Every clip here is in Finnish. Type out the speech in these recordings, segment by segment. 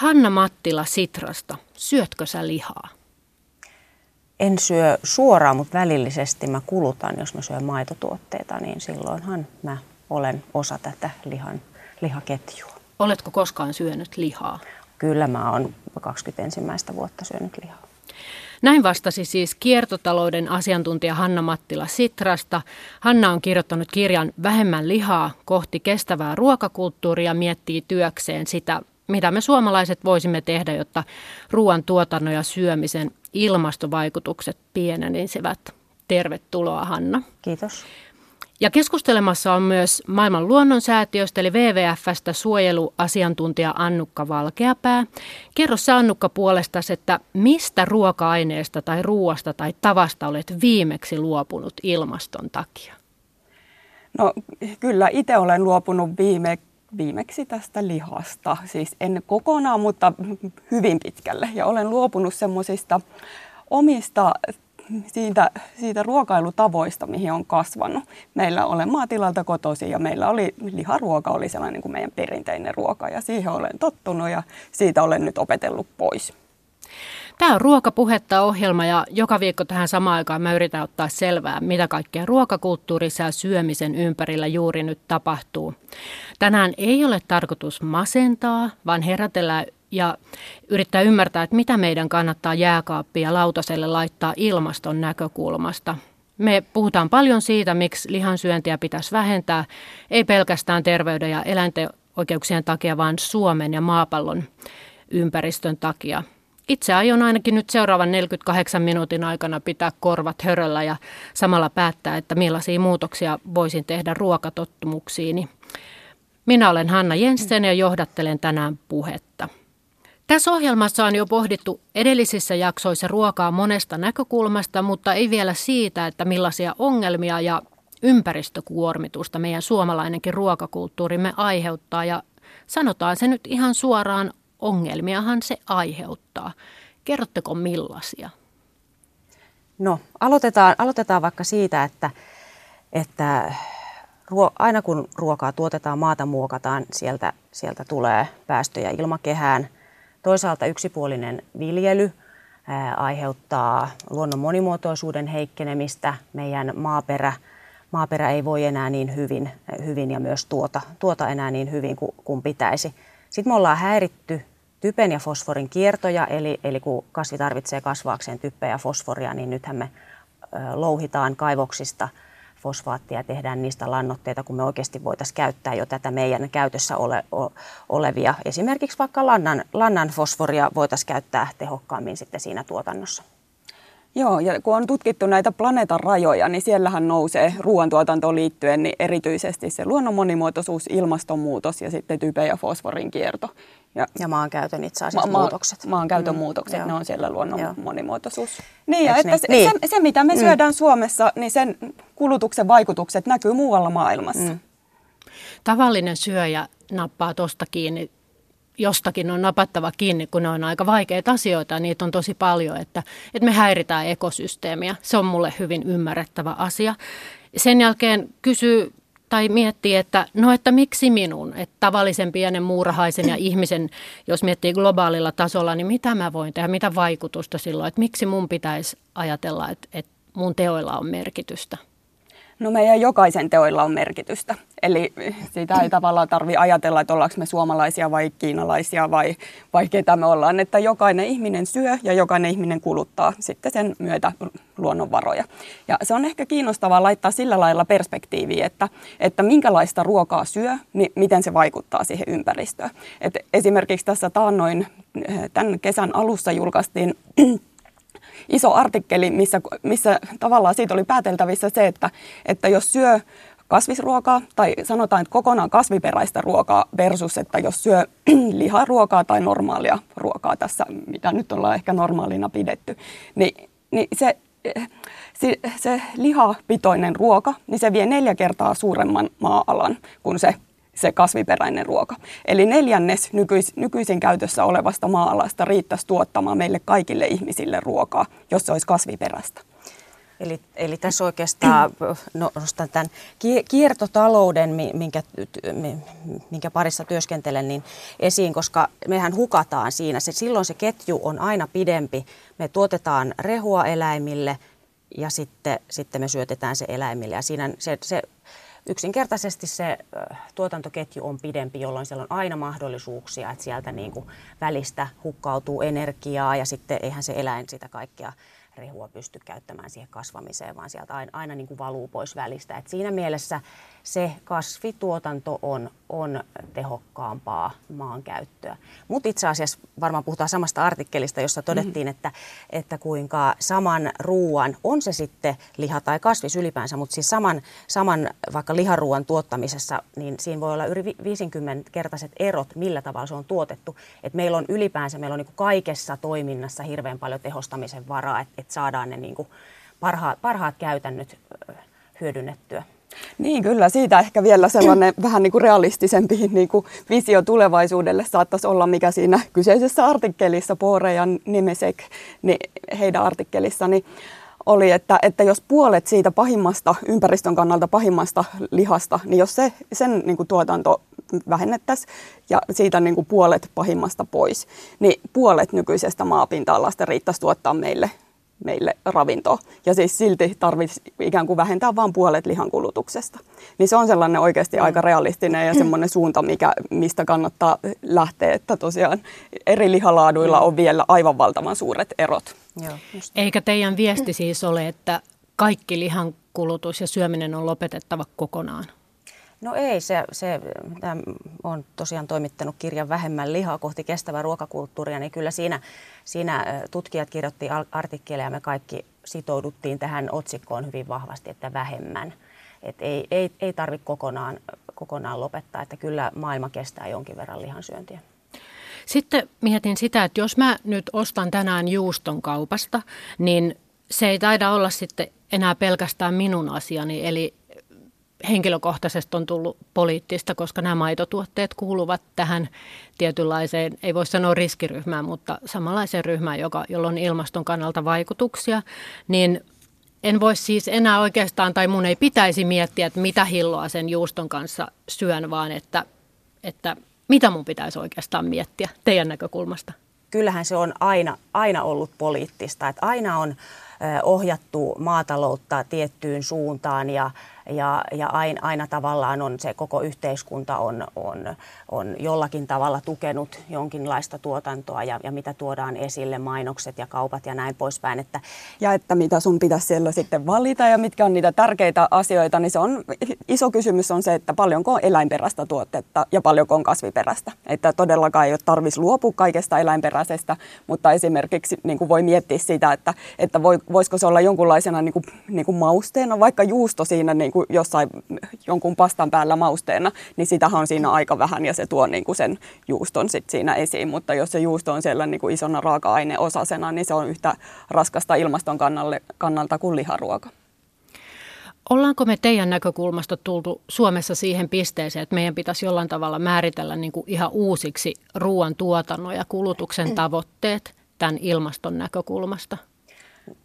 Hanna Mattila Sitrasta, syötkö sä lihaa? En syö suoraan, mutta välillisesti mä kulutan, jos mä syön maitotuotteita, niin silloinhan mä olen osa tätä lihan, lihaketjua. Oletko koskaan syönyt lihaa? Kyllä mä oon 21. vuotta syönyt lihaa. Näin vastasi siis kiertotalouden asiantuntija Hanna Mattila Sitrasta. Hanna on kirjoittanut kirjan Vähemmän lihaa kohti kestävää ruokakulttuuria miettii työkseen sitä, mitä me suomalaiset voisimme tehdä, jotta ruoan tuotannon ja syömisen ilmastovaikutukset pienenisivät. Tervetuloa Hanna. Kiitos. Ja keskustelemassa on myös maailman luonnonsäätiöstä eli WWFstä suojeluasiantuntija Annukka Valkeapää. Kerro sä Annukka puolestasi, että mistä ruoka-aineesta tai ruoasta tai tavasta olet viimeksi luopunut ilmaston takia? No kyllä itse olen luopunut viime, viimeksi tästä lihasta. Siis en kokonaan, mutta hyvin pitkälle. Ja olen luopunut semmoisista omista siitä, siitä ruokailutavoista, mihin on kasvanut. Meillä olen maatilalta kotoisin ja meillä oli liharuoka oli sellainen niin kuin meidän perinteinen ruoka ja siihen olen tottunut ja siitä olen nyt opetellut pois. Tämä on Ruokapuhetta ohjelma ja joka viikko tähän samaan aikaan mä yritän ottaa selvää, mitä kaikkea ruokakulttuurissa ja syömisen ympärillä juuri nyt tapahtuu. Tänään ei ole tarkoitus masentaa, vaan herätellä ja yrittää ymmärtää, että mitä meidän kannattaa jääkaappia lautaselle laittaa ilmaston näkökulmasta. Me puhutaan paljon siitä, miksi lihansyöntiä pitäisi vähentää, ei pelkästään terveyden ja eläinten oikeuksien takia, vaan Suomen ja maapallon ympäristön takia. Itse aion ainakin nyt seuraavan 48 minuutin aikana pitää korvat höröllä ja samalla päättää, että millaisia muutoksia voisin tehdä ruokatottumuksiini. Minä olen Hanna Jensen ja johdattelen tänään puhetta. Tässä ohjelmassa on jo pohdittu edellisissä jaksoissa ruokaa monesta näkökulmasta, mutta ei vielä siitä, että millaisia ongelmia ja ympäristökuormitusta meidän suomalainenkin ruokakulttuurimme aiheuttaa. Ja sanotaan se nyt ihan suoraan, ongelmiahan se aiheuttaa. Kerrotteko millaisia? No, aloitetaan, aloitetaan vaikka siitä, että, että ruo, aina kun ruokaa tuotetaan, maata muokataan, sieltä, sieltä tulee päästöjä ilmakehään – Toisaalta yksipuolinen viljely aiheuttaa luonnon monimuotoisuuden heikkenemistä. Meidän maaperä, maaperä ei voi enää niin hyvin, hyvin ja myös tuota, tuota enää niin hyvin kuin, kuin pitäisi. Sitten me ollaan häiritty typen ja fosforin kiertoja, eli, eli kun kasvi tarvitsee kasvaakseen typpeä ja fosforia, niin nythän me louhitaan kaivoksista – fosfaattia ja tehdään niistä lannoitteita, kun me oikeasti voitaisiin käyttää jo tätä meidän käytössä ole, o, olevia. Esimerkiksi vaikka lannan, lannan fosforia voitaisiin käyttää tehokkaammin sitten siinä tuotannossa. Joo, ja kun on tutkittu näitä planeetan rajoja, niin siellähän nousee ruoantuotantoon liittyen niin erityisesti se luonnon monimuotoisuus, ilmastonmuutos ja sitten type- ja fosforin kierto. Ja, ja maankäytön itse asiassa ma- muutokset. Maankäytön mm. muutokset, ne on siellä luonnon Joo. monimuotoisuus. Niin, ja että niin? Se, niin. Se, se, mitä me mm. syödään Suomessa, niin sen kulutuksen vaikutukset näkyy muualla maailmassa. Mm. Tavallinen syöjä nappaa tuosta kiinni jostakin on napattava kiinni, kun ne on aika vaikeita asioita ja niitä on tosi paljon, että, että me häiritään ekosysteemiä. Se on mulle hyvin ymmärrettävä asia. Sen jälkeen kysyy tai miettii, että no että miksi minun, että tavallisen pienen muurahaisen ja ihmisen, jos miettii globaalilla tasolla, niin mitä mä voin tehdä, mitä vaikutusta silloin, että miksi mun pitäisi ajatella, että, että mun teoilla on merkitystä. No meidän jokaisen teoilla on merkitystä. Eli sitä ei tavallaan tarvi ajatella, että ollaanko me suomalaisia vai kiinalaisia vai, vai ketä me ollaan. Että jokainen ihminen syö ja jokainen ihminen kuluttaa sitten sen myötä luonnonvaroja. Ja se on ehkä kiinnostavaa laittaa sillä lailla perspektiiviin, että, että minkälaista ruokaa syö, niin miten se vaikuttaa siihen ympäristöön. Et esimerkiksi tässä taannoin eh, tämän kesän alussa julkaistiin iso artikkeli, missä, missä tavallaan siitä oli pääteltävissä se, että, että jos syö kasvisruokaa tai sanotaan, että kokonaan kasviperäistä ruokaa versus, että jos syö liharuokaa tai normaalia ruokaa tässä, mitä nyt ollaan ehkä normaalina pidetty, niin, niin se, se, se lihapitoinen ruoka, niin se vie neljä kertaa suuremman maa-alan kuin se se kasviperäinen ruoka. Eli neljännes nykyis, nykyisin käytössä olevasta maa-alasta riittäisi tuottamaan meille kaikille ihmisille ruokaa, jos se olisi kasviperäistä. Eli, eli tässä oikeastaan no, nostan tämän kiertotalouden, minkä, minkä parissa työskentelen, niin esiin, koska mehän hukataan siinä. Se, silloin se ketju on aina pidempi. Me tuotetaan rehua eläimille ja sitten, sitten me syötetään se eläimille. Ja siinä se, se yksinkertaisesti se tuotantoketju on pidempi, jolloin siellä on aina mahdollisuuksia, että sieltä niin kuin välistä hukkautuu energiaa ja sitten eihän se eläin sitä kaikkea rehua pysty käyttämään siihen kasvamiseen, vaan sieltä aina, aina niin kuin valuu pois välistä. Et siinä mielessä se kasvituotanto on, on tehokkaampaa maankäyttöä. Mutta itse asiassa varmaan puhutaan samasta artikkelista, jossa todettiin, mm. että, että kuinka saman ruuan, on se sitten liha tai kasvis ylipäänsä, mutta siis saman, saman vaikka liharuuan tuottamisessa, niin siinä voi olla yli 50-kertaiset erot, millä tavalla se on tuotettu. Et meillä on ylipäänsä, meillä on niin kaikessa toiminnassa hirveän paljon tehostamisen varaa, että et saadaan ne niin parhaat, parhaat käytännöt hyödynnettyä. Niin kyllä, siitä ehkä vielä sellainen vähän niin kuin realistisempi niin kuin visio tulevaisuudelle saattaisi olla, mikä siinä kyseisessä artikkelissa, Poore ja Nimesek, niin heidän artikkelissani oli, että, että jos puolet siitä pahimmasta, ympäristön kannalta pahimmasta lihasta, niin jos se, sen niin kuin tuotanto vähennettäisiin ja siitä niin kuin puolet pahimmasta pois, niin puolet nykyisestä maapinta-alasta riittäisi tuottaa meille meille ravintoa. Ja siis silti tarvitsisi ikään kuin vähentää vain puolet lihan kulutuksesta. Niin se on sellainen oikeasti mm. aika realistinen ja semmoinen suunta, mikä, mistä kannattaa lähteä, että tosiaan eri lihalaaduilla mm. on vielä aivan valtavan suuret erot. Joo, Eikä teidän viesti siis ole, että kaikki lihan kulutus ja syöminen on lopetettava kokonaan? No ei, se, se on tosiaan toimittanut kirjan Vähemmän lihaa kohti kestävää ruokakulttuuria, niin kyllä siinä, siinä tutkijat kirjoitti artikkeleja ja me kaikki sitouduttiin tähän otsikkoon hyvin vahvasti, että vähemmän. Et ei, ei, ei tarvitse kokonaan, kokonaan lopettaa, että kyllä maailma kestää jonkin verran lihansyöntiä. Sitten mietin sitä, että jos mä nyt ostan tänään juuston kaupasta, niin se ei taida olla sitten enää pelkästään minun asiani, eli henkilökohtaisesti on tullut poliittista, koska nämä maitotuotteet kuuluvat tähän tietynlaiseen, ei voi sanoa riskiryhmään, mutta samanlaiseen ryhmään, joka, jolla on ilmaston kannalta vaikutuksia, niin en voi siis enää oikeastaan, tai mun ei pitäisi miettiä, että mitä hilloa sen juuston kanssa syön, vaan että, että mitä mun pitäisi oikeastaan miettiä teidän näkökulmasta? Kyllähän se on aina, aina ollut poliittista, että aina on ohjattu maataloutta tiettyyn suuntaan ja ja, ja aina, aina tavallaan on se koko yhteiskunta on, on, on jollakin tavalla tukenut jonkinlaista tuotantoa ja, ja mitä tuodaan esille, mainokset ja kaupat ja näin poispäin. Että ja että mitä sun pitäisi siellä sitten valita ja mitkä on niitä tärkeitä asioita, niin se on iso kysymys on se, että paljonko on eläinperäistä tuotetta ja paljonko on kasviperäistä. Että todellakaan ei ole tarvitsisi luopua kaikesta eläinperäisestä, mutta esimerkiksi niin kuin voi miettiä sitä, että, että voi, voisiko se olla jonkunlaisena niin kuin, niin kuin mausteena, vaikka juusto siinä niin kuin kuin jossain jonkun pastan päällä mausteena, niin sitähän on siinä aika vähän ja se tuo niin kuin sen juuston sit siinä esiin. Mutta jos se juusto on siellä niin kuin isona raaka-aineosasena, niin se on yhtä raskasta ilmaston kannalle, kannalta kuin liharuoka. Ollaanko me teidän näkökulmasta tultu Suomessa siihen pisteeseen, että meidän pitäisi jollain tavalla määritellä niin kuin ihan uusiksi ruoan tuotannon ja kulutuksen tavoitteet tämän ilmaston näkökulmasta?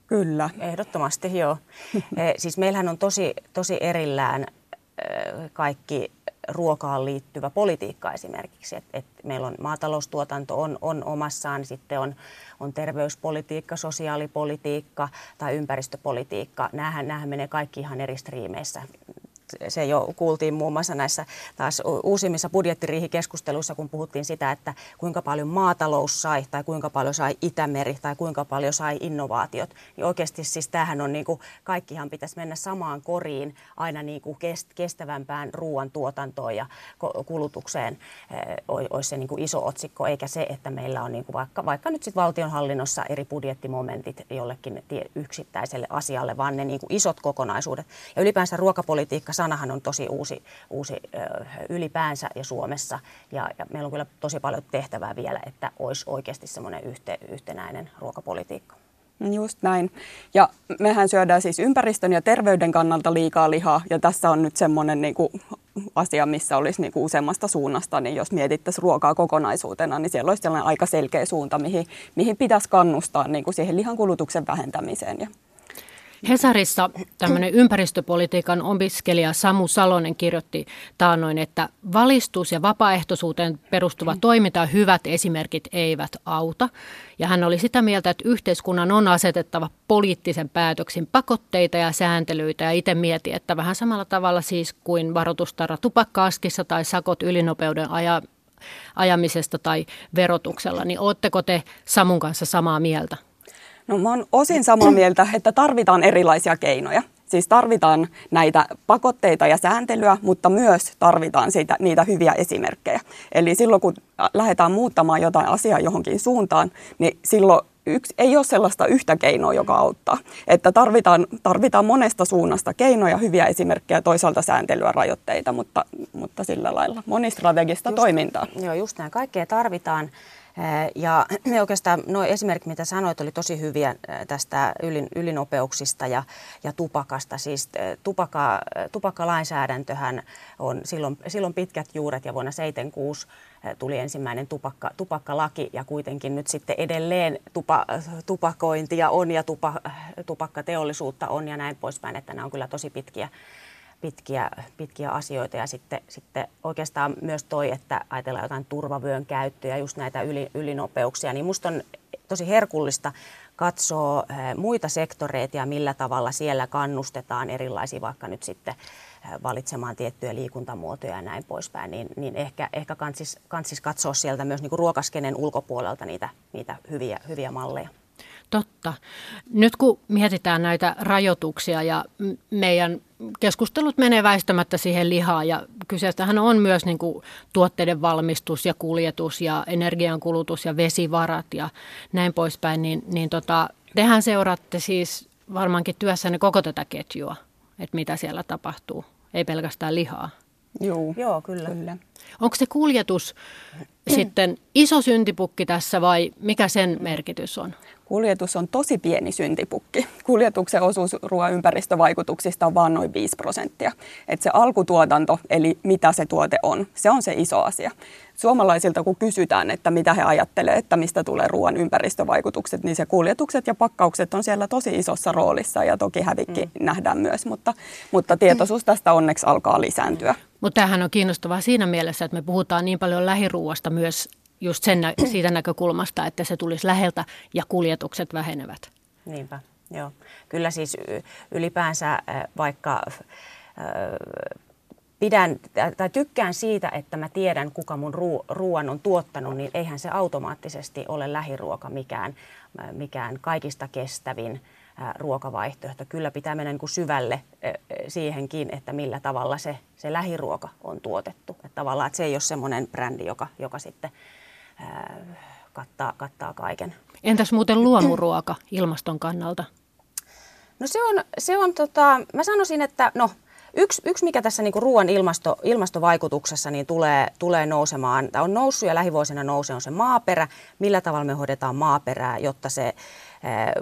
Kyllä. Ehdottomasti joo. Eh, siis meillähän on tosi, tosi erillään eh, kaikki ruokaan liittyvä politiikka esimerkiksi. Et, et meillä on maataloustuotanto on, on omassaan, sitten on, on terveyspolitiikka, sosiaalipolitiikka tai ympäristöpolitiikka. Nämähän, nämähän menee kaikki ihan eri striimeissä se jo kuultiin muun muassa näissä taas uusimmissa budjettiriihikeskusteluissa, kun puhuttiin sitä, että kuinka paljon maatalous sai tai kuinka paljon sai Itämeri tai kuinka paljon sai innovaatiot. Niin oikeasti siis tämähän on niin kuin, kaikkihan pitäisi mennä samaan koriin aina niin kuin kestävämpään ruoantuotantoon ja kulutukseen olisi se niin kuin iso otsikko, eikä se, että meillä on niin kuin vaikka, vaikka nyt sitten valtionhallinnossa eri budjettimomentit jollekin yksittäiselle asialle, vaan ne niin kuin isot kokonaisuudet. Ja ylipäänsä ruokapolitiikka sanahan on tosi uusi, uusi ylipäänsä ja Suomessa. Ja, ja meillä on kyllä tosi paljon tehtävää vielä, että olisi oikeasti semmoinen yhte, yhtenäinen ruokapolitiikka. Just näin. Ja mehän syödään siis ympäristön ja terveyden kannalta liikaa lihaa. Ja tässä on nyt semmoinen niin kuin asia, missä olisi niin kuin useammasta suunnasta, niin jos mietittäisiin ruokaa kokonaisuutena, niin siellä olisi sellainen aika selkeä suunta, mihin, mihin pitäisi kannustaa niin kuin siihen lihan kulutuksen vähentämiseen. Ja Hesarissa tämmöinen ympäristöpolitiikan opiskelija Samu Salonen kirjoitti taannoin, että valistus ja vapaaehtoisuuteen perustuva toiminta ja hyvät esimerkit eivät auta. Ja hän oli sitä mieltä, että yhteiskunnan on asetettava poliittisen päätöksin pakotteita ja sääntelyitä. Ja itse mietin, että vähän samalla tavalla siis kuin varoitustarra tupakkaaskissa tai sakot ylinopeuden aja, ajamisesta tai verotuksella. Niin ootteko te Samun kanssa samaa mieltä? No mä oon osin samaa mieltä, että tarvitaan erilaisia keinoja. Siis tarvitaan näitä pakotteita ja sääntelyä, mutta myös tarvitaan siitä, niitä hyviä esimerkkejä. Eli silloin kun lähdetään muuttamaan jotain asiaa johonkin suuntaan, niin silloin yksi, ei ole sellaista yhtä keinoa, joka auttaa. Että tarvitaan, tarvitaan monesta suunnasta keinoja, hyviä esimerkkejä, toisaalta sääntelyä, rajoitteita, mutta, mutta sillä lailla monistrategista just, toimintaa. Joo, just näin. Kaikkea tarvitaan. Ja oikeastaan nuo esimerkit, mitä sanoit, oli tosi hyviä tästä ylin, ylinopeuksista ja, ja tupakasta. Siis tupakka, tupakkalainsäädäntöhän on silloin, silloin pitkät juuret ja vuonna 1976 tuli ensimmäinen tupakka, tupakkalaki ja kuitenkin nyt sitten edelleen tupa, tupakointia on ja tupa, tupakkateollisuutta on ja näin poispäin, että nämä on kyllä tosi pitkiä pitkiä, pitkiä asioita ja sitten, sitten oikeastaan myös toi, että ajatellaan jotain turvavyön käyttöä, just näitä yli, ylinopeuksia, niin musta on tosi herkullista katsoa eh, muita sektoreita ja millä tavalla siellä kannustetaan erilaisia vaikka nyt sitten eh, valitsemaan tiettyjä liikuntamuotoja ja näin poispäin, niin, niin ehkä, ehkä kansis, kansis katsoa sieltä myös niin kuin ruokaskenen ulkopuolelta niitä, niitä hyviä, hyviä malleja. Totta. Nyt kun mietitään näitä rajoituksia ja meidän keskustelut menee väistämättä siihen lihaan ja kyseessähän on myös niin kuin tuotteiden valmistus ja kuljetus ja energiankulutus ja vesivarat ja näin poispäin, niin, niin tota, tehän seuraatte siis varmaankin työssänne koko tätä ketjua, että mitä siellä tapahtuu, ei pelkästään lihaa. Joo, Joo kyllä. kyllä. Onko se kuljetus sitten iso syntipukki tässä vai mikä sen merkitys on? Kuljetus on tosi pieni syntipukki. Kuljetuksen osuus ruoan ympäristövaikutuksista on vain noin 5 prosenttia. Et se alkutuotanto, eli mitä se tuote on, se on se iso asia. Suomalaisilta kun kysytään, että mitä he ajattelevat, että mistä tulee ruoan ympäristövaikutukset, niin se kuljetukset ja pakkaukset on siellä tosi isossa roolissa ja toki hävikki mm. nähdään myös, mutta, mutta tietoisuus tästä onneksi alkaa lisääntyä. Mutta tämähän on kiinnostavaa siinä mielessä, että me puhutaan niin paljon lähiruuasta myös just sen, siitä näkökulmasta, että se tulisi läheltä ja kuljetukset vähenevät. Niinpä, joo. Kyllä siis ylipäänsä vaikka pidän tai tykkään siitä, että mä tiedän, kuka mun ruoan on tuottanut, niin eihän se automaattisesti ole lähiruoka mikään, mikään kaikista kestävin ruokavaihtoehto. Kyllä pitää mennä niin kuin syvälle siihenkin, että millä tavalla se, se lähiruoka on tuotettu. Että tavallaan että se ei ole semmoinen brändi, joka, joka sitten kattaa, kattaa kaiken. Entäs muuten luomuruoka ilmaston kannalta? No se on, se on tota, mä sanoisin, että no Yksi, yksi mikä tässä niin ruoan ilmasto, ilmastovaikutuksessa niin tulee, tulee nousemaan, tai on noussut ja lähivuosina nousee, on se maaperä. Millä tavalla me hoidetaan maaperää, jotta se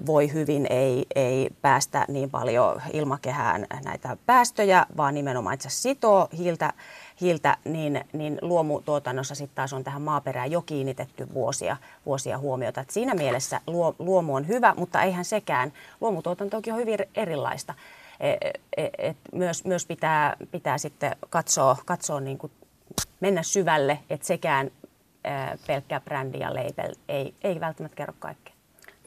voi hyvin, ei, ei päästä niin paljon ilmakehään näitä päästöjä, vaan nimenomaan itse sitoo hiiltä, hiiltä niin, niin luomutuotannossa sitten taas on tähän maaperään jo kiinnitetty vuosia, vuosia huomiota. Et siinä mielessä luo, luomu on hyvä, mutta eihän sekään. Luomutuotantokin on hyvin erilaista. Et, et, et myös, myös pitää, pitää sitten katsoa, katsoa niin kuin mennä syvälle, että sekään ää, pelkkä brändi ja label ei, ei välttämättä kerro kaikkea.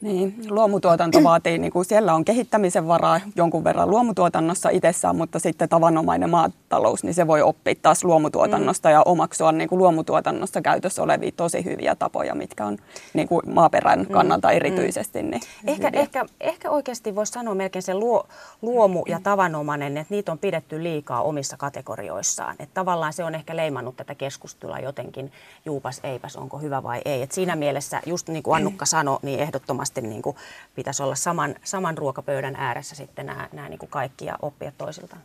Niin, luomutuotanto vaatii, niin kuin siellä on kehittämisen varaa jonkun verran luomutuotannossa itsessään, mutta sitten tavanomainen maatalous, niin se voi oppia taas luomutuotannosta mm. ja omaksua niin kuin luomutuotannossa käytössä olevia tosi hyviä tapoja, mitkä on niin kuin maaperän mm. kannalta mm. erityisesti. Niin ehkä, ehkä, ehkä oikeasti voisi sanoa melkein se luo, luomu ja tavanomainen, että niitä on pidetty liikaa omissa kategorioissaan. Että tavallaan se on ehkä leimannut tätä keskustelua jotenkin juupas eipäs, onko hyvä vai ei. Et siinä mielessä, just niin kuin Annukka sanoi, niin ehdottomasti ehdottomasti niin kuin pitäisi olla saman, saman ruokapöydän ääressä sitten nämä, nämä niin kuin kaikki ja oppia toisiltaan.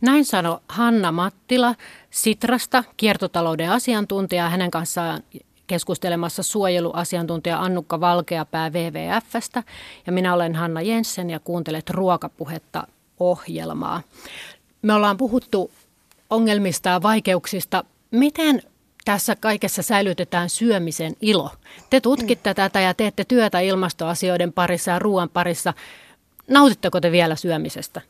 Näin sanoi Hanna Mattila Sitrasta, kiertotalouden asiantuntija. Hänen kanssaan keskustelemassa suojeluasiantuntija Annukka Valkeapää WWFstä. Ja minä olen Hanna Jensen ja kuuntelet Ruokapuhetta ohjelmaa. Me ollaan puhuttu ongelmista ja vaikeuksista. Miten tässä kaikessa säilytetään syömisen ilo. Te tutkitte mm. tätä ja teette työtä ilmastoasioiden parissa ja ruoan parissa. nautitteko te vielä syömisestä?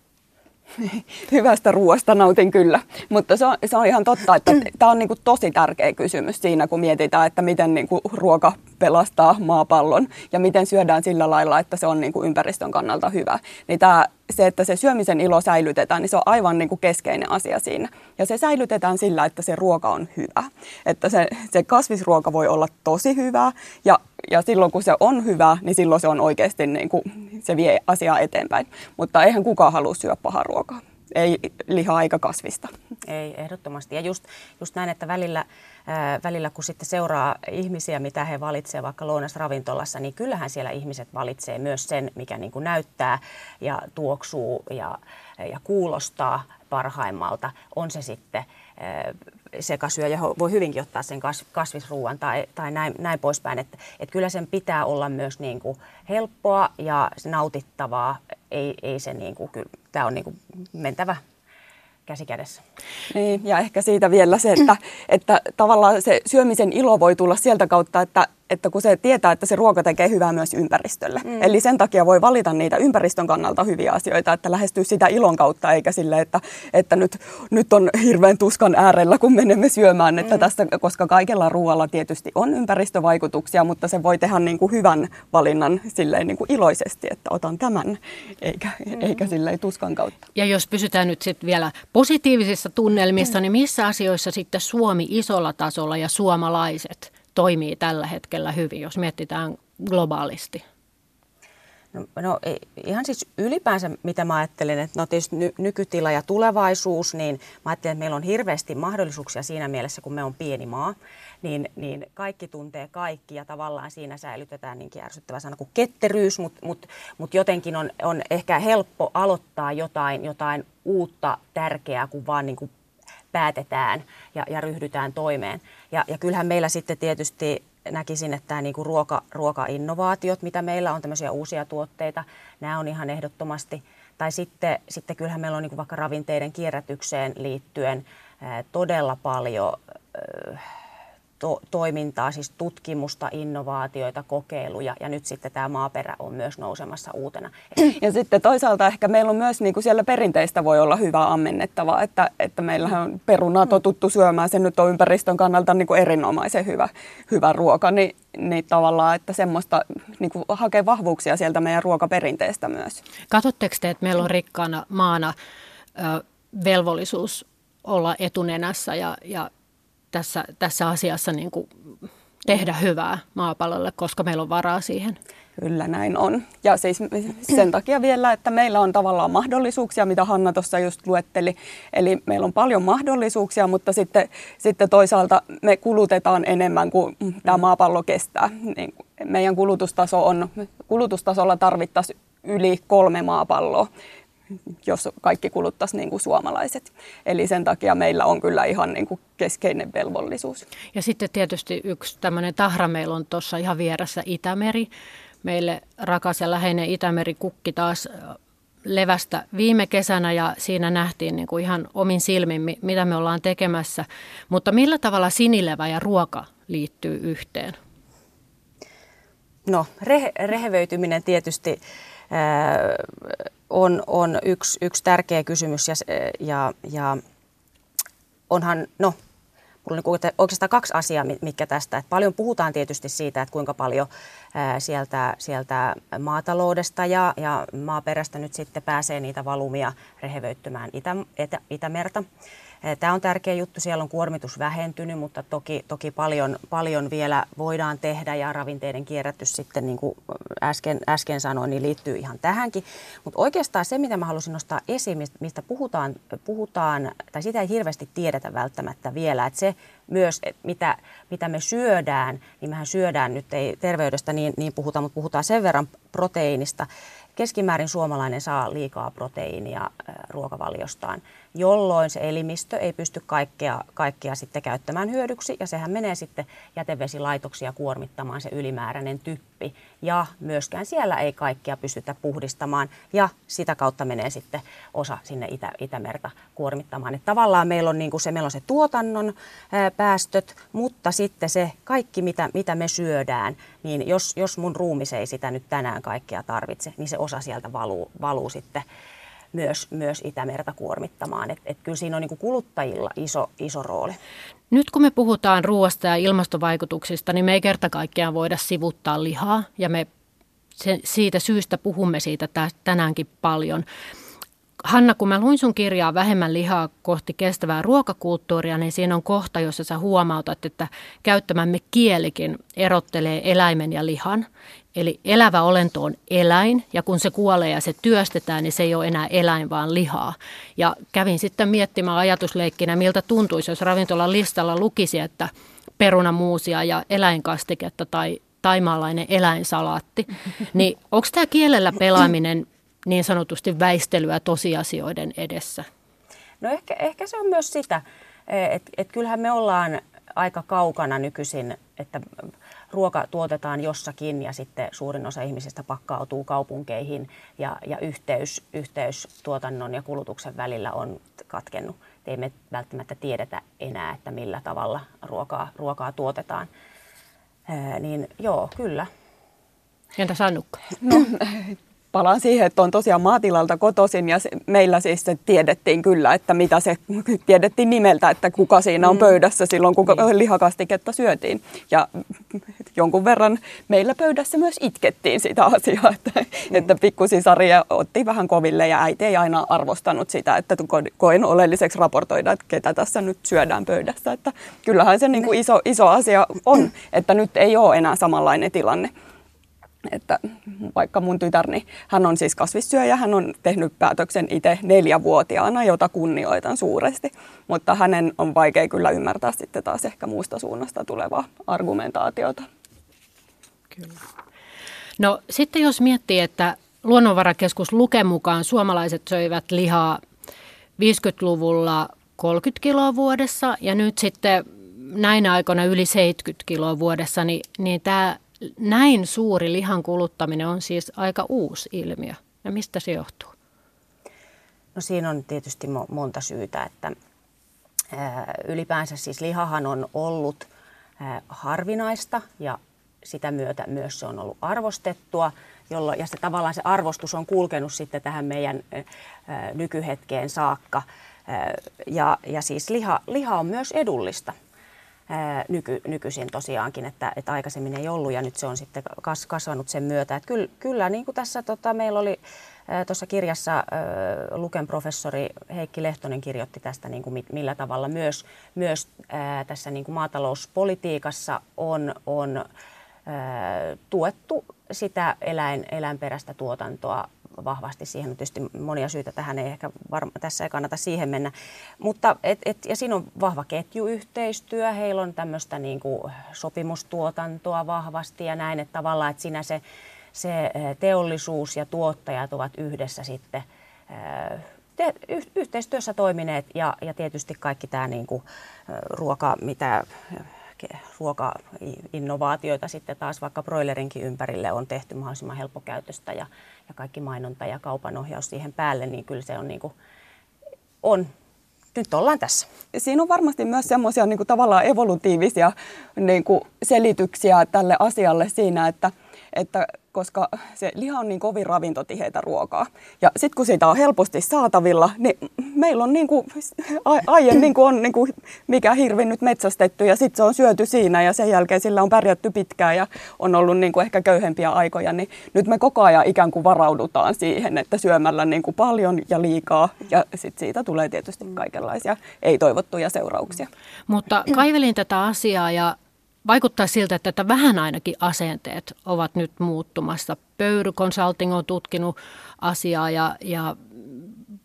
Hyvästä ruoasta nautin kyllä, mutta se on, se on ihan totta, että tämä on niinku tosi tärkeä kysymys siinä, kun mietitään, että miten niinku ruoka pelastaa maapallon ja miten syödään sillä lailla, että se on niinku ympäristön kannalta hyvä. Niin tää, se, että se syömisen ilo säilytetään, niin se on aivan niinku keskeinen asia siinä. Ja se säilytetään sillä, että se ruoka on hyvä. Että se, se kasvisruoka voi olla tosi hyvä ja, ja silloin kun se on hyvä, niin silloin se on oikeasti, niinku, se vie asiaa eteenpäin. Mutta eihän kukaan halua syödä pahaa ruokaa. Ei lihaa eikä kasvista. Ei, ehdottomasti. Ja just, just näin, että välillä, ää, välillä kun sitten seuraa ihmisiä, mitä he valitsevat vaikka lounasravintolassa, niin kyllähän siellä ihmiset valitsee myös sen, mikä niin kuin näyttää ja tuoksuu ja, ja kuulostaa parhaimmalta. On se sitten sekasyöjä voi hyvinkin ottaa sen kasvisruuan tai, tai näin, näin poispäin. Että et kyllä sen pitää olla myös niin kuin helppoa ja nautittavaa. Ei, ei se niin kuin, tämä on niin kuin mentävä käsi kädessä. Niin, ja ehkä siitä vielä se, että, että tavallaan se syömisen ilo voi tulla sieltä kautta, että että kun se tietää, että se ruoka tekee hyvää myös ympäristölle. Mm. Eli sen takia voi valita niitä ympäristön kannalta hyviä asioita, että lähestyy sitä ilon kautta, eikä sille, että, että nyt, nyt on hirveän tuskan äärellä, kun menemme syömään. Mm. Että tästä, koska kaikella ruoalla tietysti on ympäristövaikutuksia, mutta se voi tehdä niin kuin hyvän valinnan silleen niin kuin iloisesti, että otan tämän, eikä, mm. eikä silleen tuskan kautta. Ja jos pysytään nyt sitten vielä positiivisissa tunnelmissa, mm. niin missä asioissa sitten Suomi isolla tasolla ja suomalaiset – toimii tällä hetkellä hyvin, jos mietitään globaalisti? No, no ihan siis ylipäänsä, mitä mä ajattelen, että no tietysti ny, nykytila ja tulevaisuus, niin mä ajattelen, että meillä on hirveästi mahdollisuuksia siinä mielessä, kun me on pieni maa, niin, niin kaikki tuntee kaikki ja tavallaan siinä säilytetään niinkin ärsyttävä sana kuin ketteryys, mutta mut, mut jotenkin on, on ehkä helppo aloittaa jotain, jotain uutta tärkeää, kun vaan niin kuin päätetään ja, ja ryhdytään toimeen. Ja, ja kyllähän meillä sitten tietysti näkisin, että tämä niinku ruoka, ruokainnovaatiot, mitä meillä on, tämmöisiä uusia tuotteita, nämä on ihan ehdottomasti. Tai sitten, sitten kyllähän meillä on niinku vaikka ravinteiden kierrätykseen liittyen todella paljon to- toimintaa, siis tutkimusta, innovaatioita, kokeiluja ja nyt sitten tämä maaperä on myös nousemassa uutena. Ja sitten toisaalta ehkä meillä on myös niin kuin siellä perinteistä voi olla hyvää ammennettavaa, että, että meillähän on perunaa totuttu syömään, se nyt on ympäristön kannalta niin kuin erinomaisen hyvä, hyvä ruoka, niin, niin tavallaan, että semmoista niin kuin hakee vahvuuksia sieltä meidän ruokaperinteestä myös. Katsotteko te, että meillä on rikkaana maana ö, velvollisuus olla etunenässä ja, ja tässä, tässä asiassa niin kuin tehdä hyvää maapallolle, koska meillä on varaa siihen. Kyllä näin on. Ja siis sen takia vielä, että meillä on tavallaan mahdollisuuksia, mitä Hanna tuossa just luetteli. Eli meillä on paljon mahdollisuuksia, mutta sitten, sitten toisaalta me kulutetaan enemmän kuin tämä maapallo kestää. Niin meidän kulutustaso on, kulutustasolla tarvittaisiin yli kolme maapalloa jos kaikki kuluttaisi niin kuin suomalaiset. Eli sen takia meillä on kyllä ihan niin kuin keskeinen velvollisuus. Ja sitten tietysti yksi tämmöinen tahra meillä on tuossa ihan vieressä Itämeri. Meille rakas ja läheinen Itämeri kukki taas levästä viime kesänä ja siinä nähtiin niin kuin ihan omin silmin, mitä me ollaan tekemässä. Mutta millä tavalla sinilevä ja ruoka liittyy yhteen? No, rehe- rehevöityminen tietysti on, on yksi, yksi tärkeä kysymys ja, ja, ja onhan, no, mulla on niin oikeastaan kaksi asiaa, mitkä tästä. Että paljon puhutaan tietysti siitä, että kuinka paljon sieltä, sieltä maataloudesta ja, ja maaperästä nyt sitten pääsee niitä valumia rehevöittymään Itä, Itä, Itämerta. Tämä on tärkeä juttu, siellä on kuormitus vähentynyt, mutta toki, toki paljon, paljon vielä voidaan tehdä ja ravinteiden kierrätys sitten, niin kuin äsken, äsken sanoin, niin liittyy ihan tähänkin. Mutta oikeastaan se, mitä mä halusin nostaa esiin, mistä puhutaan, puhutaan, tai sitä ei hirveästi tiedetä välttämättä vielä, että se myös, että mitä, mitä me syödään, niin mehän syödään nyt, ei terveydestä niin, niin puhuta, mutta puhutaan sen verran proteiinista. Keskimäärin suomalainen saa liikaa proteiinia ruokavaliostaan jolloin se elimistö ei pysty kaikkea, kaikkea sitten käyttämään hyödyksi. Ja sehän menee sitten jätevesilaitoksia kuormittamaan se ylimääräinen typpi. Ja myöskään siellä ei kaikkea pystytä puhdistamaan. Ja sitä kautta menee sitten osa sinne Itä, Itämerta kuormittamaan. Et tavallaan meillä on, niin kuin se, meillä on se tuotannon ää, päästöt, mutta sitten se kaikki, mitä, mitä me syödään, niin jos, jos mun ruumis ei sitä nyt tänään kaikkea tarvitse, niin se osa sieltä valuu, valuu sitten myös, myös Itämerta kuormittamaan. Et, et kyllä siinä on niin kuluttajilla iso, iso rooli. Nyt kun me puhutaan ruoasta ja ilmastovaikutuksista, niin me ei kerta kaikkiaan voida sivuttaa lihaa ja me se, siitä syystä puhumme siitä tänäänkin paljon. Hanna, kun mä luin sun kirjaa Vähemmän lihaa kohti kestävää ruokakulttuuria, niin siinä on kohta, jossa sä huomautat, että käyttämämme kielikin erottelee eläimen ja lihan. Eli elävä olento on eläin ja kun se kuolee ja se työstetään, niin se ei ole enää eläin, vaan lihaa. Ja kävin sitten miettimään ajatusleikkinä, miltä tuntuisi, jos ravintolan listalla lukisi, että perunamuusia ja eläinkastiketta tai taimaalainen eläinsalaatti. Niin onko tämä kielellä pelaaminen niin sanotusti väistelyä tosiasioiden edessä? No ehkä, ehkä se on myös sitä, että et kyllähän me ollaan aika kaukana nykyisin, että ruoka tuotetaan jossakin ja sitten suurin osa ihmisistä pakkautuu kaupunkeihin ja, ja yhteys, yhteys tuotannon ja kulutuksen välillä on katkennut. Ei me välttämättä tiedetä enää, että millä tavalla ruokaa, ruokaa tuotetaan. Ää, niin joo, kyllä. Entä Sannukka? No, palaan siihen, että on tosiaan maatilalta kotoisin ja se, meillä siis se tiedettiin kyllä, että mitä se tiedettiin nimeltä, että kuka siinä on mm. pöydässä silloin, kun niin. lihakastiketta syötiin. Ja jonkun verran meillä pöydässä myös itkettiin sitä asiaa, että, mm. että pikkusisari otti vähän koville ja äiti ei aina arvostanut sitä, että koin oleelliseksi raportoida, että ketä tässä nyt syödään pöydässä. Että kyllähän se niin kuin iso, iso asia on, että nyt ei ole enää samanlainen tilanne. Että vaikka mun tytär, niin hän on siis kasvissyöjä, hän on tehnyt päätöksen itse neljävuotiaana, jota kunnioitan suuresti. Mutta hänen on vaikea kyllä ymmärtää sitten taas ehkä muusta suunnasta tulevaa argumentaatiota. Kyllä. No sitten jos miettii, että Luonnonvarakeskus Luke mukaan suomalaiset söivät lihaa 50-luvulla 30 kiloa vuodessa ja nyt sitten näinä aikoina yli 70 kiloa vuodessa, niin, niin tämä näin suuri lihan kuluttaminen on siis aika uusi ilmiö. Ja mistä se johtuu? No siinä on tietysti monta syytä, että ylipäänsä siis lihahan on ollut harvinaista ja sitä myötä myös se on ollut arvostettua, jolloin, ja se tavallaan se arvostus on kulkenut sitten tähän meidän nykyhetkeen saakka. Ja, ja siis liha, liha on myös edullista nyky, nykyisin tosiaankin, että, että aikaisemmin ei ollut ja nyt se on sitten kas, kasvanut sen myötä. Että kyllä, kyllä niin kuin tässä tota, meillä oli tuossa kirjassa Luken professori Heikki Lehtonen kirjoitti tästä, niin kuin millä tavalla myös, myös tässä niin kuin maatalouspolitiikassa on, on tuettu sitä eläin, eläinperäistä tuotantoa vahvasti. Siihen tietysti monia syitä tähän, ei ehkä varma, tässä ei kannata siihen mennä. Mutta et, et, ja siinä on vahva ketjuyhteistyö, heillä on tämmöistä niin kuin sopimustuotantoa vahvasti ja näin, että tavallaan, että siinä se, se teollisuus ja tuottajat ovat yhdessä sitten te, yhteistyössä toimineet ja, ja tietysti kaikki tämä niin kuin, ruoka, mitä ruokainnovaatioita sitten taas vaikka broilerinkin ympärille on tehty mahdollisimman helppokäytöstä ja, ja kaikki mainonta ja kaupanohjaus siihen päälle, niin kyllä se on, niin kuin, on nyt ollaan tässä. Siinä on varmasti myös semmoisia niin tavallaan evolutiivisia niin kuin selityksiä tälle asialle siinä, että, että koska se liha on niin kovin ravintotiheitä ruokaa. Ja sitten kun sitä on helposti saatavilla, niin meillä on niin kuin, aiemmin niin kuin on niin kuin mikä hirvi nyt metsästetty ja sitten se on syöty siinä ja sen jälkeen sillä on pärjätty pitkään ja on ollut niin kuin ehkä köyhempiä aikoja. Niin nyt me koko ajan ikään kuin varaudutaan siihen, että syömällä niin kuin paljon ja liikaa ja sitten siitä tulee tietysti kaikenlaisia ei-toivottuja seurauksia. Mutta kaivelin tätä asiaa ja vaikuttaa siltä, että vähän ainakin asenteet ovat nyt muuttumassa. Pöyry Consulting on tutkinut asiaa ja, ja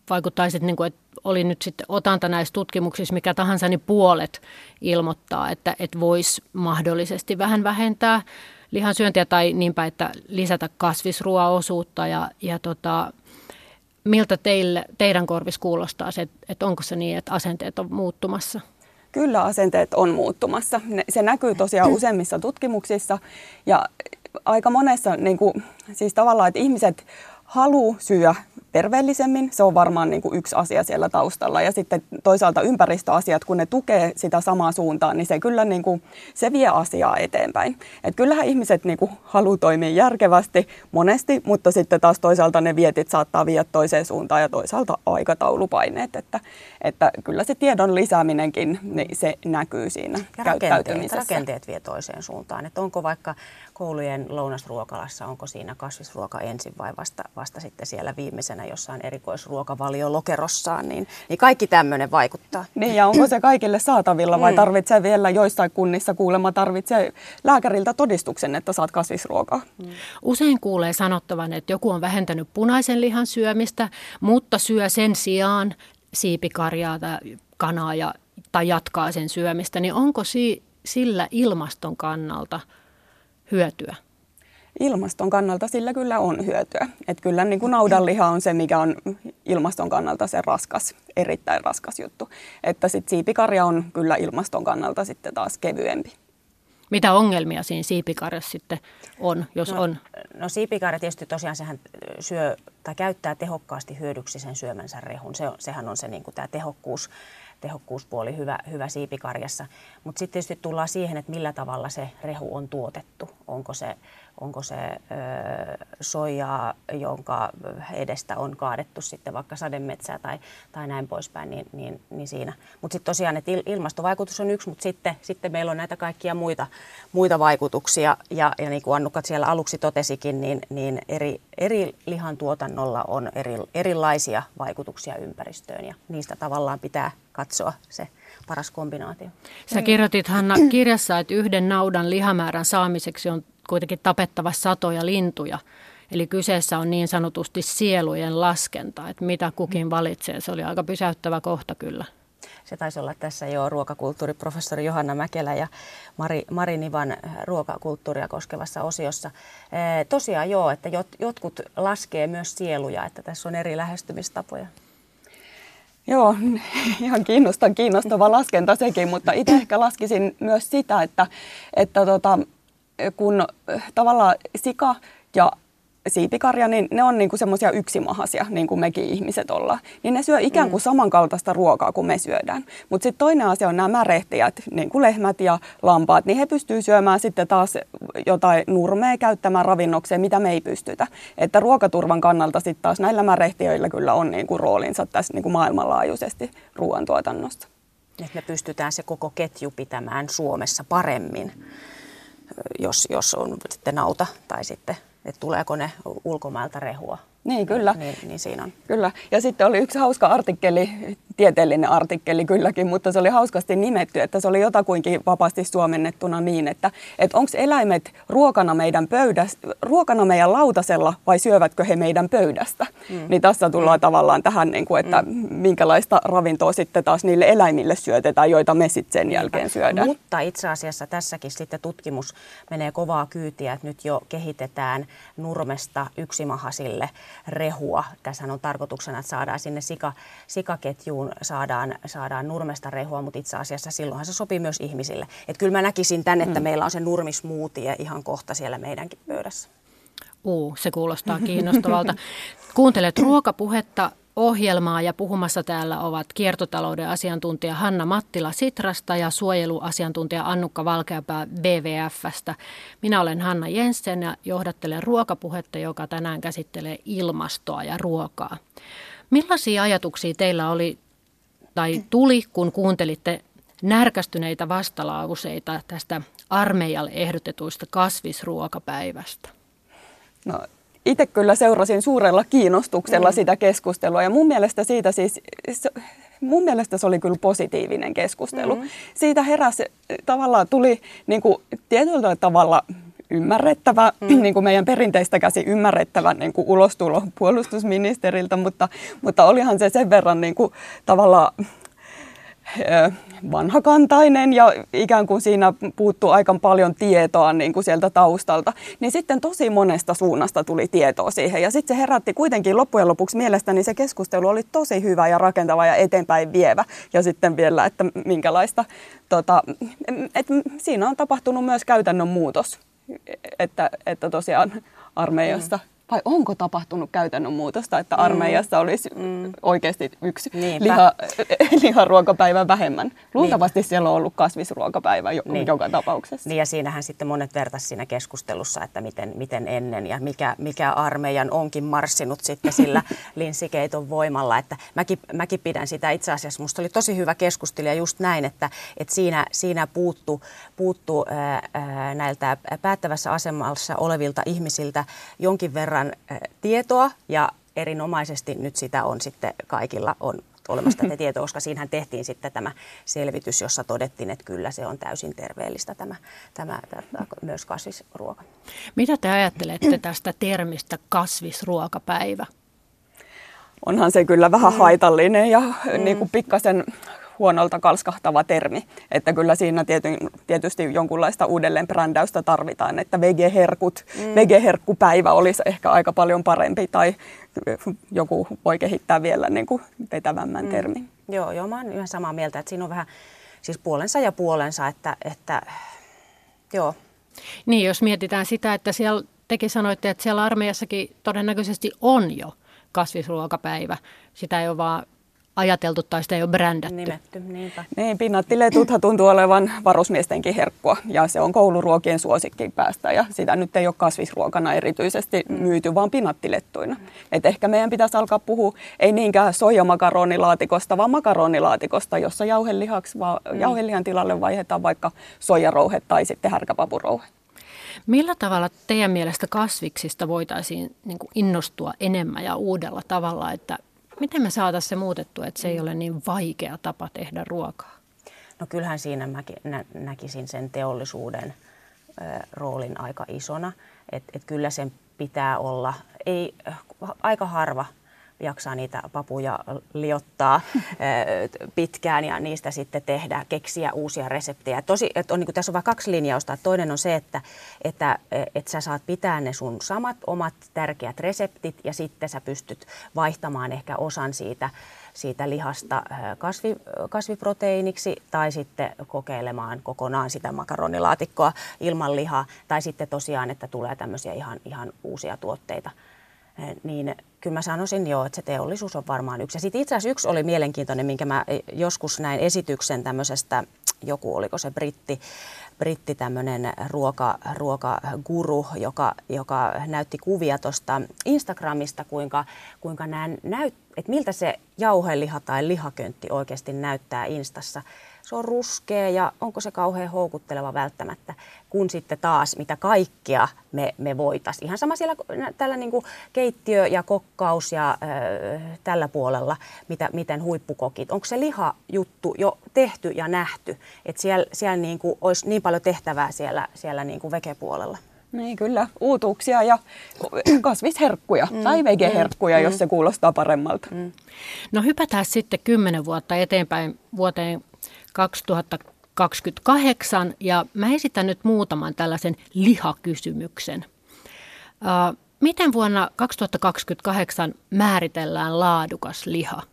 vaikuttaisi, että, niin kuin, että oli nyt sitten otanta näissä tutkimuksissa mikä tahansa, niin puolet ilmoittaa, että, että voisi mahdollisesti vähän vähentää lihansyöntiä tai niinpä, että lisätä kasvisruoaosuutta ja, ja tota, miltä teille, teidän korvis kuulostaa se, että onko se niin, että asenteet on muuttumassa? Kyllä asenteet on muuttumassa. Se näkyy tosiaan useimmissa tutkimuksissa ja aika monessa, niin kuin, siis tavallaan, että ihmiset haluaa syödä terveellisemmin. Se on varmaan niin kuin yksi asia siellä taustalla. Ja sitten toisaalta ympäristöasiat, kun ne tukee sitä samaa suuntaa, niin se kyllä niin kuin, se vie asiaa eteenpäin. Et kyllähän ihmiset niin kuin haluaa toimia järkevästi monesti, mutta sitten taas toisaalta ne vietit saattaa viedä toiseen suuntaan ja toisaalta aikataulupaineet. Että, että kyllä se tiedon lisääminenkin, niin se näkyy siinä ja käyttäytymisessä. Rakenteet, rakenteet vie toiseen suuntaan. Että onko vaikka koulujen lounasruokalassa, onko siinä kasvisruoka ensin vai vasta, vasta sitten siellä viimeisenä jossain erikoisruokavalio lokerossaan, niin, niin kaikki tämmöinen vaikuttaa. Niin ja onko se kaikille saatavilla vai mm. tarvitsee vielä joissain kunnissa kuulemma tarvitsee lääkäriltä todistuksen, että saat kasvisruokaa? Mm. Usein kuulee sanottavan, että joku on vähentänyt punaisen lihan syömistä, mutta syö sen sijaan siipikarjaa tai kanaa ja, tai jatkaa sen syömistä, niin onko si, sillä ilmaston kannalta – hyötyä? Ilmaston kannalta sillä kyllä on hyötyä. Et kyllä niin kuin naudanliha on se, mikä on ilmaston kannalta se raskas, erittäin raskas juttu. Että sit siipikarja on kyllä ilmaston kannalta sitten taas kevyempi. Mitä ongelmia siinä siipikarjassa sitten on, jos no, on? No siipikarja tietysti tosiaan sehän syö tai käyttää tehokkaasti hyödyksi sen syömänsä rehun. Se, sehän on se niin kuin tämä tehokkuus tehokkuuspuoli hyvä, hyvä siipikarjassa. Mutta sitten tietysti tullaan siihen, että millä tavalla se rehu on tuotettu. Onko se onko se ö, soijaa, jonka edestä on kaadettu sitten vaikka sademetsää tai, tai näin poispäin, niin, niin, niin siinä. Mutta sitten tosiaan, että ilmastovaikutus on yksi, mutta sitten, sitten meillä on näitä kaikkia muita, muita vaikutuksia. Ja, ja niin kuin Annukka siellä aluksi totesikin, niin, niin eri, eri lihan tuotannolla on eri, erilaisia vaikutuksia ympäristöön ja niistä tavallaan pitää katsoa se paras kombinaatio. Sä kirjoitit Hanna kirjassa, että yhden naudan lihamäärän saamiseksi on kuitenkin tapettava satoja lintuja. Eli kyseessä on niin sanotusti sielujen laskenta, että mitä kukin valitsee. Se oli aika pysäyttävä kohta kyllä. Se taisi olla tässä jo ruokakulttuuriprofessori Johanna Mäkelä ja Mari, Mari Nivan ruokakulttuuria koskevassa osiossa. Tosiaan joo, että jot, jotkut laskee myös sieluja, että tässä on eri lähestymistapoja. Joo, ihan kiinnostava, kiinnostava laskenta sekin, mutta itse ehkä laskisin myös sitä, että, että tota, kun tavallaan sika ja siipikarja, niin ne on niinku semmoisia yksimahasia, niin kuin mekin ihmiset ollaan. Niin ne syö ikään kuin mm. samankaltaista ruokaa kuin me syödään. Mutta sitten toinen asia on nämä märehtijät, niin kuin lehmät ja lampaat, niin he pystyvät syömään sitten taas jotain nurmea käyttämään ravinnokseen, mitä me ei pystytä. Että ruokaturvan kannalta sitten taas näillä märehtiöillä kyllä on niinku roolinsa tässä niinku maailmanlaajuisesti ruoantuotannosta. Että me pystytään se koko ketju pitämään Suomessa paremmin jos, jos on sitten nauta tai sitten, että tuleeko ne ulkomailta rehua. Niin, kyllä. Niin, niin siinä on. Kyllä. Ja sitten oli yksi hauska artikkeli, tieteellinen artikkeli kylläkin, mutta se oli hauskasti nimetty, että se oli jotakuinkin vapaasti suomennettuna niin, että, että onko eläimet ruokana meidän pöydässä, ruokana meidän lautasella vai syövätkö he meidän pöydästä. Mm. Niin tässä tullaan mm. tavallaan tähän, niin kuin, että mm. minkälaista ravintoa sitten taas niille eläimille syötetään, joita me sitten sen jälkeen syödään. Mutta itse asiassa tässäkin sitten tutkimus menee kovaa kyytiä, että nyt jo kehitetään nurmesta yksimahasille rehua. Tässä on tarkoituksena, että saadaan sinne sika, sikaketjuun saadaan, saadaan nurmesta rehua, mutta itse asiassa silloinhan se sopii myös ihmisille. Et kyllä mä näkisin tänne, että mm. meillä on se nurmismuutie ihan kohta siellä meidänkin pöydässä. Uu, se kuulostaa kiinnostavalta. Kuuntelet ruokapuhetta ohjelmaa ja puhumassa täällä ovat kiertotalouden asiantuntija Hanna Mattila Sitrasta ja suojeluasiantuntija Annukka Valkeapää BVFstä. Minä olen Hanna Jensen ja johdattelen ruokapuhetta, joka tänään käsittelee ilmastoa ja ruokaa. Millaisia ajatuksia teillä oli tai tuli, kun kuuntelitte närkästyneitä vastalauseita tästä armeijalle ehdotetuista kasvisruokapäivästä? No itse kyllä seurasin suurella kiinnostuksella mm. sitä keskustelua ja mun mielestä siitä siis, mun mielestä se oli kyllä positiivinen keskustelu. Mm. Siitä heräsi, tavallaan tuli niin kuin, tietyllä tavalla ymmärrettävä, mm. niin kuin meidän perinteistä käsi ymmärrettävä niin kuin ulostulo puolustusministeriltä, mutta, mutta olihan se sen verran niin kuin, tavallaan vanhakantainen ja ikään kuin siinä puuttuu aika paljon tietoa niin kuin sieltä taustalta, niin sitten tosi monesta suunnasta tuli tietoa siihen. Ja sitten se herätti kuitenkin loppujen lopuksi mielestäni se keskustelu oli tosi hyvä ja rakentava ja eteenpäin vievä. Ja sitten vielä, että minkälaista, tota, että siinä on tapahtunut myös käytännön muutos, että, että tosiaan armeijasta mm vai onko tapahtunut käytännön muutosta, että mm. armeijassa olisi mm. oikeasti yksi liha, liharuokapäivä vähemmän. Luultavasti Niinpä. siellä on ollut kasvisruokapäivä jo, niin. joka tapauksessa. Niin ja siinähän sitten monet vertaisivat siinä keskustelussa, että miten, miten ennen ja mikä, mikä armeijan onkin marssinut sitten sillä linssikeiton voimalla. Että mäkin, mäkin pidän sitä itse asiassa, musta oli tosi hyvä keskustelija just näin, että, että siinä, siinä puuttu, puuttu ää, ää, näiltä päättävässä asemassa olevilta ihmisiltä jonkin verran ää, tietoa ja erinomaisesti nyt sitä on sitten kaikilla on olemassa tätä tietoa, koska siinähän tehtiin sitten tämä selvitys, jossa todettiin, että kyllä se on täysin terveellistä tämä, tämä, tämä myös kasvisruoka. Mitä te ajattelette tästä termistä kasvisruokapäivä? Onhan se kyllä vähän mm. haitallinen ja mm. niin kuin pikkasen huonolta kalskahtava termi. Että kyllä siinä tiety, tietysti jonkunlaista uudelleen brändäystä tarvitaan, että vegeherkut, mm. vegeherkkupäivä olisi ehkä aika paljon parempi tai joku voi kehittää vielä niin kuin vetävämmän mm. termin. Joo, joo, mä oon ihan samaa mieltä, että siinä on vähän siis puolensa ja puolensa, että, että joo. Niin, jos mietitään sitä, että siellä tekin sanoitte, että siellä armeijassakin todennäköisesti on jo kasvisruokapäivä. Sitä ei ole vaan ajateltu tai sitä ei ole brändätty. Nimetty, niinpä. Niin, pinnattiletuthan tuntuu olevan varusmiestenkin herkkua ja se on kouluruokien suosikki päästä ja sitä nyt ei ole kasvisruokana erityisesti mm. myyty, vaan pinnattilettuina. Mm. Et ehkä meidän pitäisi alkaa puhua ei niinkään soijamakaronilaatikosta, vaan makaronilaatikosta, jossa jauhelihaksi, vaan mm. jauhelihan tilalle vaihdetaan vaikka soijarouhe tai sitten härkäpapurouhe. Millä tavalla teidän mielestä kasviksista voitaisiin niin innostua enemmän ja uudella tavalla, että Miten me saataisiin se muutettua, että se ei ole niin vaikea tapa tehdä ruokaa? No kyllähän siinä mä näkisin sen teollisuuden roolin aika isona. Että et kyllä sen pitää olla, ei, aika harva jaksaa niitä papuja liottaa pitkään ja niistä sitten tehdä, keksiä uusia reseptejä. Tosi, että on, niin kuin, tässä on vain kaksi linjausta. Toinen on se, että, että, että sä saat pitää ne sun samat omat tärkeät reseptit ja sitten sä pystyt vaihtamaan ehkä osan siitä, siitä lihasta kasvi, kasviproteiiniksi tai sitten kokeilemaan kokonaan sitä makaronilaatikkoa ilman lihaa tai sitten tosiaan, että tulee tämmöisiä ihan, ihan uusia tuotteita niin kyllä mä sanoisin jo, että se teollisuus on varmaan yksi. Ja sitten itse asiassa yksi oli mielenkiintoinen, minkä mä joskus näin esityksen tämmöisestä, joku oliko se britti, britti tämmöinen ruoka, ruokaguru, joka, joka näytti kuvia tuosta Instagramista, kuinka, kuinka nämä näyt, että miltä se jauheliha tai lihaköntti oikeasti näyttää Instassa se on ruskea ja onko se kauhean houkutteleva välttämättä, kun sitten taas mitä kaikkea me, me voitaisiin. Ihan sama siellä tällä niin kuin keittiö ja kokkaus ja ö, tällä puolella, mitä, miten huippukokit. Onko se liha juttu jo tehty ja nähty, että siellä, siellä niin kuin olisi niin paljon tehtävää siellä, siellä niin kuin vekepuolella. Niin kyllä, uutuuksia ja kasvisherkkuja mm, tai vegeherkkuja, mm, jos se kuulostaa paremmalta. Mm. No hypätään sitten kymmenen vuotta eteenpäin vuoteen 2028 ja mä esitän nyt muutaman tällaisen lihakysymyksen. Miten vuonna 2028 määritellään laadukas liha?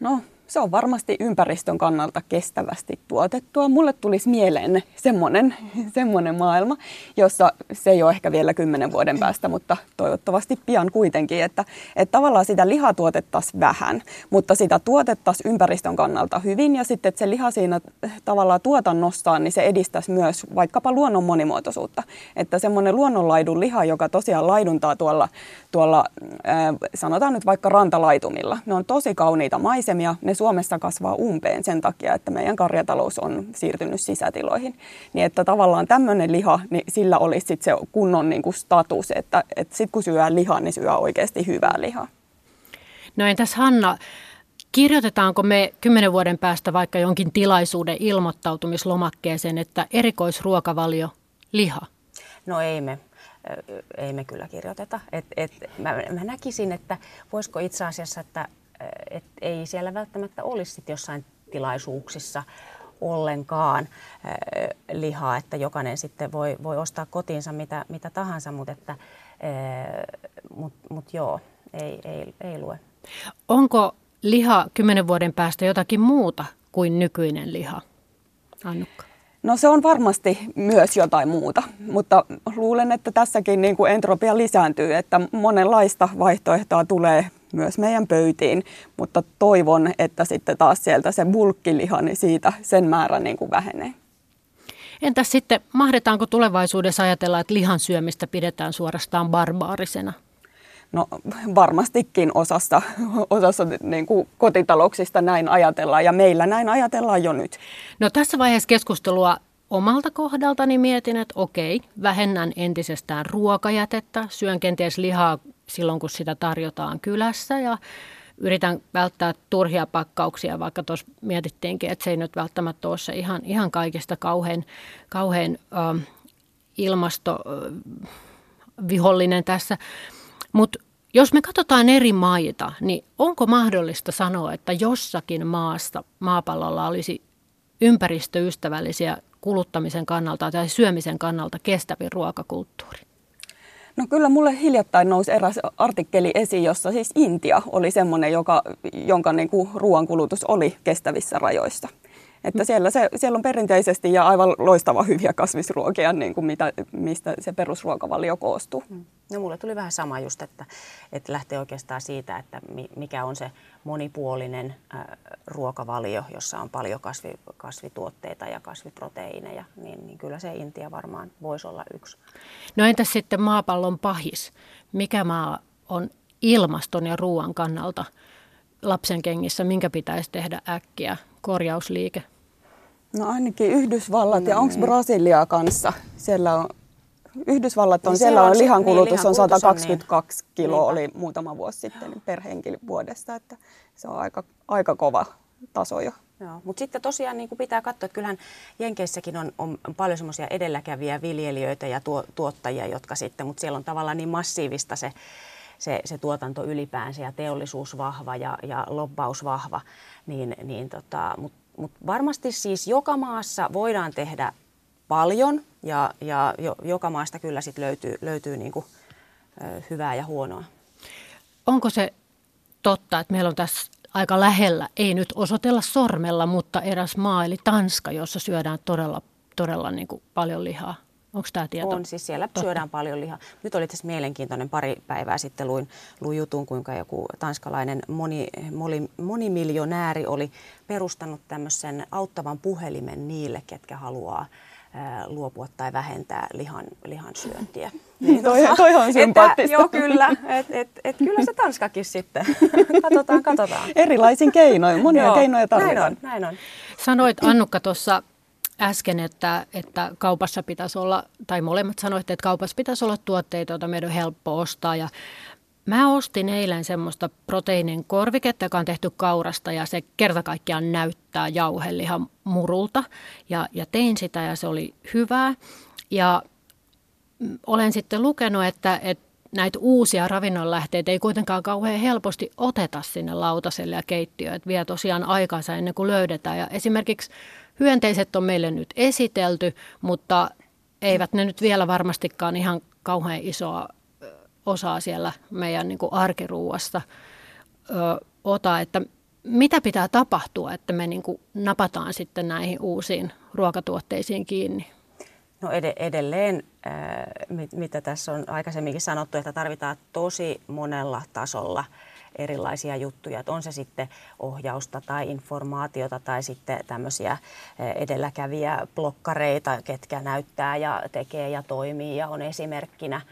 No, se on varmasti ympäristön kannalta kestävästi tuotettua. Mulle tulisi mieleen semmoinen, semmoinen maailma, jossa se ei ole ehkä vielä kymmenen vuoden päästä, mutta toivottavasti pian kuitenkin, että, että tavallaan sitä lihaa tuotettaisiin vähän, mutta sitä tuotettaisiin ympäristön kannalta hyvin ja sitten, että se liha siinä tavallaan tuotannossaan, niin se edistäisi myös vaikkapa luonnon monimuotoisuutta. Että semmoinen luonnonlaidun liha, joka tosiaan laiduntaa tuolla, tuolla äh, sanotaan nyt vaikka rantalaitumilla, ne on tosi kauniita maisemia, ne Suomessa kasvaa umpeen sen takia, että meidän karjatalous on siirtynyt sisätiloihin. Niin että tavallaan tämmöinen liha, niin sillä olisi sit se kunnon niin kuin status, että, että sitten kun syö lihaa, niin syö oikeasti hyvää lihaa. No entäs Hanna, kirjoitetaanko me kymmenen vuoden päästä vaikka jonkin tilaisuuden ilmoittautumislomakkeeseen, että erikoisruokavalio liha? No ei me ei me kyllä kirjoiteta. Et, et, mä, mä näkisin, että voisiko itse asiassa, että et ei siellä välttämättä olisi sit jossain tilaisuuksissa ollenkaan äh, lihaa, että jokainen sitten voi, voi ostaa kotiinsa mitä, mitä tahansa, mutta että, äh, mut, mut joo, ei, ei, ei lue. Onko liha kymmenen vuoden päästä jotakin muuta kuin nykyinen liha, Annukka? No se on varmasti myös jotain muuta, mutta luulen, että tässäkin niin kuin entropia lisääntyy, että monenlaista vaihtoehtoa tulee myös meidän pöytiin, mutta toivon, että sitten taas sieltä se bulkkiliha, niin siitä sen määrä niin kuin vähenee. Entäs sitten, mahdetaanko tulevaisuudessa ajatella, että lihan syömistä pidetään suorastaan barbaarisena? No varmastikin osassa, osassa niin kuin kotitalouksista näin ajatellaan ja meillä näin ajatellaan jo nyt. No tässä vaiheessa keskustelua omalta kohdaltani mietin, että okei, vähennän entisestään ruokajätettä, syön kenties lihaa silloin, kun sitä tarjotaan kylässä ja yritän välttää turhia pakkauksia, vaikka tuossa mietittiinkin, että se ei nyt välttämättä ole se ihan, ihan kaikista kauhean, kauhean äh, ilmastovihollinen äh, tässä. Mutta jos me katsotaan eri maita, niin onko mahdollista sanoa, että jossakin maassa maapallolla olisi ympäristöystävällisiä kuluttamisen kannalta tai syömisen kannalta kestävin ruokakulttuuri? No kyllä mulle hiljattain nousi eräs artikkeli esiin, jossa siis Intia oli semmoinen, joka, jonka niin kuin ruoankulutus oli kestävissä rajoissa. Että siellä, se, siellä on perinteisesti ja aivan loistava hyviä kasvisruokia, niin kuin mitä, mistä se perusruokavalio koostuu. Mm. No mulle tuli vähän sama just, että, että lähtee oikeastaan siitä, että mikä on se monipuolinen äh, ruokavalio, jossa on paljon kasvi, kasvituotteita ja kasviproteiineja, niin, niin kyllä se Intia varmaan voisi olla yksi. No entäs sitten maapallon pahis? Mikä maa on ilmaston ja ruoan kannalta lapsen kengissä, minkä pitäisi tehdä äkkiä korjausliike? No ainakin Yhdysvallat no, ja onko Brasilia kanssa? Siellä on Yhdysvallat on, niin siellä on lihankulutus niin, on 122 on niin. kiloa, oli muutama vuosi sitten per henkilö vuodessa, että se on aika, aika kova taso jo. Joo, mutta sitten tosiaan niin pitää katsoa, että kyllähän Jenkeissäkin on, on paljon semmoisia edelläkäviä viljelijöitä ja tuo, tuottajia, jotka sitten, mutta siellä on tavallaan niin massiivista se, se, se tuotanto ylipäänsä ja teollisuus vahva ja, ja lobbaus vahva, niin, niin tota, mutta mut varmasti siis joka maassa voidaan tehdä paljon ja, ja jo, joka maasta kyllä sit löytyy, löytyy niin kuin, ö, hyvää ja huonoa. Onko se totta, että meillä on tässä aika lähellä, ei nyt osoitella sormella, mutta eräs maa eli Tanska, jossa syödään todella, todella niin kuin paljon lihaa? Onko tämä tieto? On, siis siellä Totta. syödään paljon lihaa. Nyt oli tässä mielenkiintoinen pari päivää sitten luin, luin jutun, kuinka joku tanskalainen moni, moni, monimiljonääri oli perustanut tämmöisen auttavan puhelimen niille, ketkä haluaa luopua tai vähentää lihan, lihan syöntiä. Niin, toi, toi on sympaattista. Joo, kyllä. Et, et, et, kyllä se Tanskakin sitten. katsotaan, katsotaan. Erilaisin keinoin. Monia Joo, keinoja tarvitaan. Näin on, näin on. Sanoit Annukka tuossa äsken, että, että kaupassa pitäisi olla, tai molemmat sanoitte, että kaupassa pitäisi olla tuotteita, joita meidän on helppo ostaa. Ja Mä ostin eilen semmoista proteiinin korviketta, joka on tehty kaurasta ja se kerta kaikkiaan näyttää jauhelihan murulta. Ja, ja tein sitä ja se oli hyvää. Ja olen sitten lukenut, että, että näitä uusia ravinnonlähteitä ei kuitenkaan kauhean helposti oteta sinne lautaselle ja keittiöön. Että vie tosiaan aikansa ennen kuin löydetään. Ja esimerkiksi hyönteiset on meille nyt esitelty, mutta eivät ne nyt vielä varmastikaan ihan kauhean isoa osaa siellä meidän niin kuin arkiruuasta ota, että mitä pitää tapahtua, että me niin kuin napataan sitten näihin uusiin ruokatuotteisiin kiinni? No ed- edelleen, äh, mitä tässä on aikaisemminkin sanottu, että tarvitaan tosi monella tasolla erilaisia juttuja. Että on se sitten ohjausta tai informaatiota tai sitten tämmöisiä edelläkäviä blokkareita, ketkä näyttää ja tekee ja toimii ja on esimerkkinä –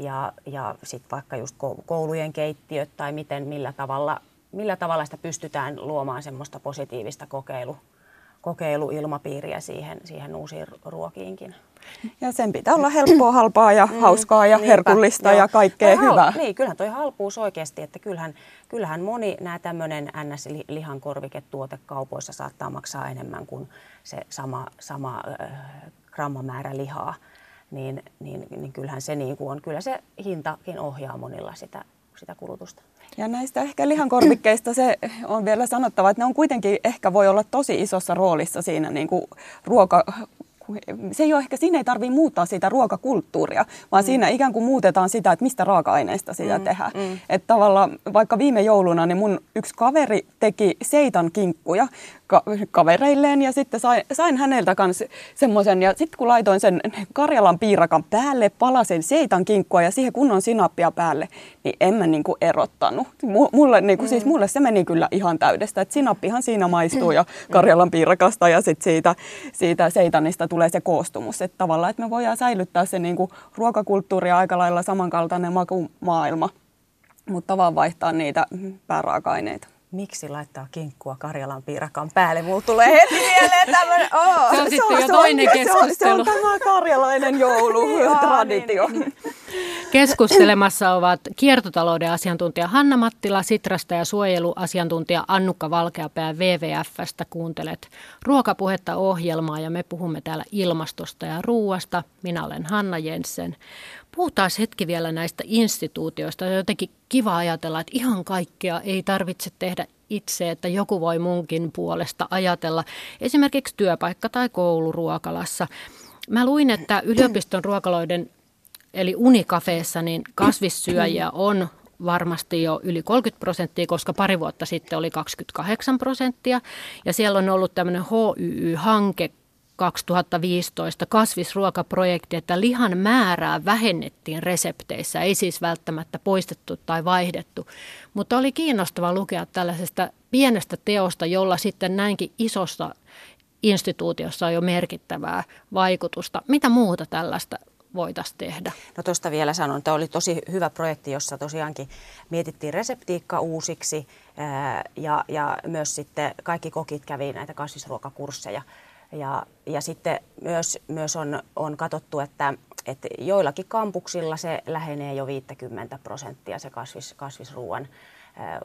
ja, ja sitten vaikka just koulujen keittiöt tai miten, millä tavalla, millä tavalla sitä pystytään luomaan semmoista positiivista kokeilu, kokeiluilmapiiriä siihen, siihen uusiin ruokiinkin. Ja sen pitää olla helppoa, halpaa ja mm, hauskaa ja niinpä, herkullista joo. ja kaikkea hal- hyvää. Niin, kyllähän toi halpuus oikeasti, että kyllähän, kyllähän moni nämä tämmöinen NS-lihankorviketuote kaupoissa saattaa maksaa enemmän kuin se sama, sama äh, grammamäärä lihaa niin, niin, niin kyllähän se niin kuin on, kyllä se hintakin ohjaa monilla sitä, sitä kulutusta. Ja näistä ehkä lihankorvikkeista se on vielä sanottava, että ne on kuitenkin ehkä voi olla tosi isossa roolissa siinä niin kuin ruoka, se ei ole ehkä, siinä ei tarvitse muuttaa sitä ruokakulttuuria, vaan mm. siinä ikään kuin muutetaan sitä, että mistä raaka-aineista sitä mm. tehdään. Mm. Että tavallaan vaikka viime jouluna niin mun yksi kaveri teki seitan kinkkuja, ka- kavereilleen ja sitten sain, sain häneltä kanssa semmoisen. Ja sitten kun laitoin sen Karjalan piirakan päälle, palasen seitan kinkkua ja siihen kunnon sinappia päälle, niin en mä niinku erottanut. Mulle, niinku, siis mm. siis mulle se meni kyllä ihan täydestä. että sinappihan siinä maistuu ja Karjalan piirakasta ja sitten siitä, siitä seitanista tulee se koostumus. Että tavallaan, että me voidaan säilyttää se niinku ruokakulttuuri aika lailla samankaltainen makumaailma, mutta vaan vaihtaa niitä pääraaka-aineita miksi laittaa kinkkua Karjalan piirakan päälle? Mulla tulee heti mieleen tämmöinen, oh, se on sitten jo toinen on, keskustelu. Se on, se on tämä karjalainen joulutraditio. niin, niin. Keskustelemassa ovat kiertotalouden asiantuntija Hanna Mattila, Sitrasta ja suojeluasiantuntija Annukka Valkeapää WWFstä. Kuuntelet ruokapuhetta ohjelmaa ja me puhumme täällä ilmastosta ja ruuasta. Minä olen Hanna Jensen. Puhutaan hetki vielä näistä instituutioista. On jotenkin kiva ajatella, että ihan kaikkea ei tarvitse tehdä itse, että joku voi munkin puolesta ajatella. Esimerkiksi työpaikka- tai kouluruokalassa. Mä luin, että yliopiston ruokaloiden eli unikafeessa niin kasvissyöjiä on varmasti jo yli 30 prosenttia, koska pari vuotta sitten oli 28 prosenttia. Ja siellä on ollut tämmöinen HYY-hanke 2015 kasvisruokaprojekti, että lihan määrää vähennettiin resepteissä, ei siis välttämättä poistettu tai vaihdettu. Mutta oli kiinnostava lukea tällaisesta pienestä teosta, jolla sitten näinkin isossa instituutiossa on jo merkittävää vaikutusta. Mitä muuta tällaista voitaisiin tehdä? No tuosta vielä sanon, että oli tosi hyvä projekti, jossa tosiaankin mietittiin reseptiikka uusiksi ja, ja myös sitten kaikki kokit kävi näitä kasvisruokakursseja. Ja, ja sitten myös, myös on, on katsottu, että, että joillakin kampuksilla se lähenee jo 50 prosenttia se kasvis, kasvisruuan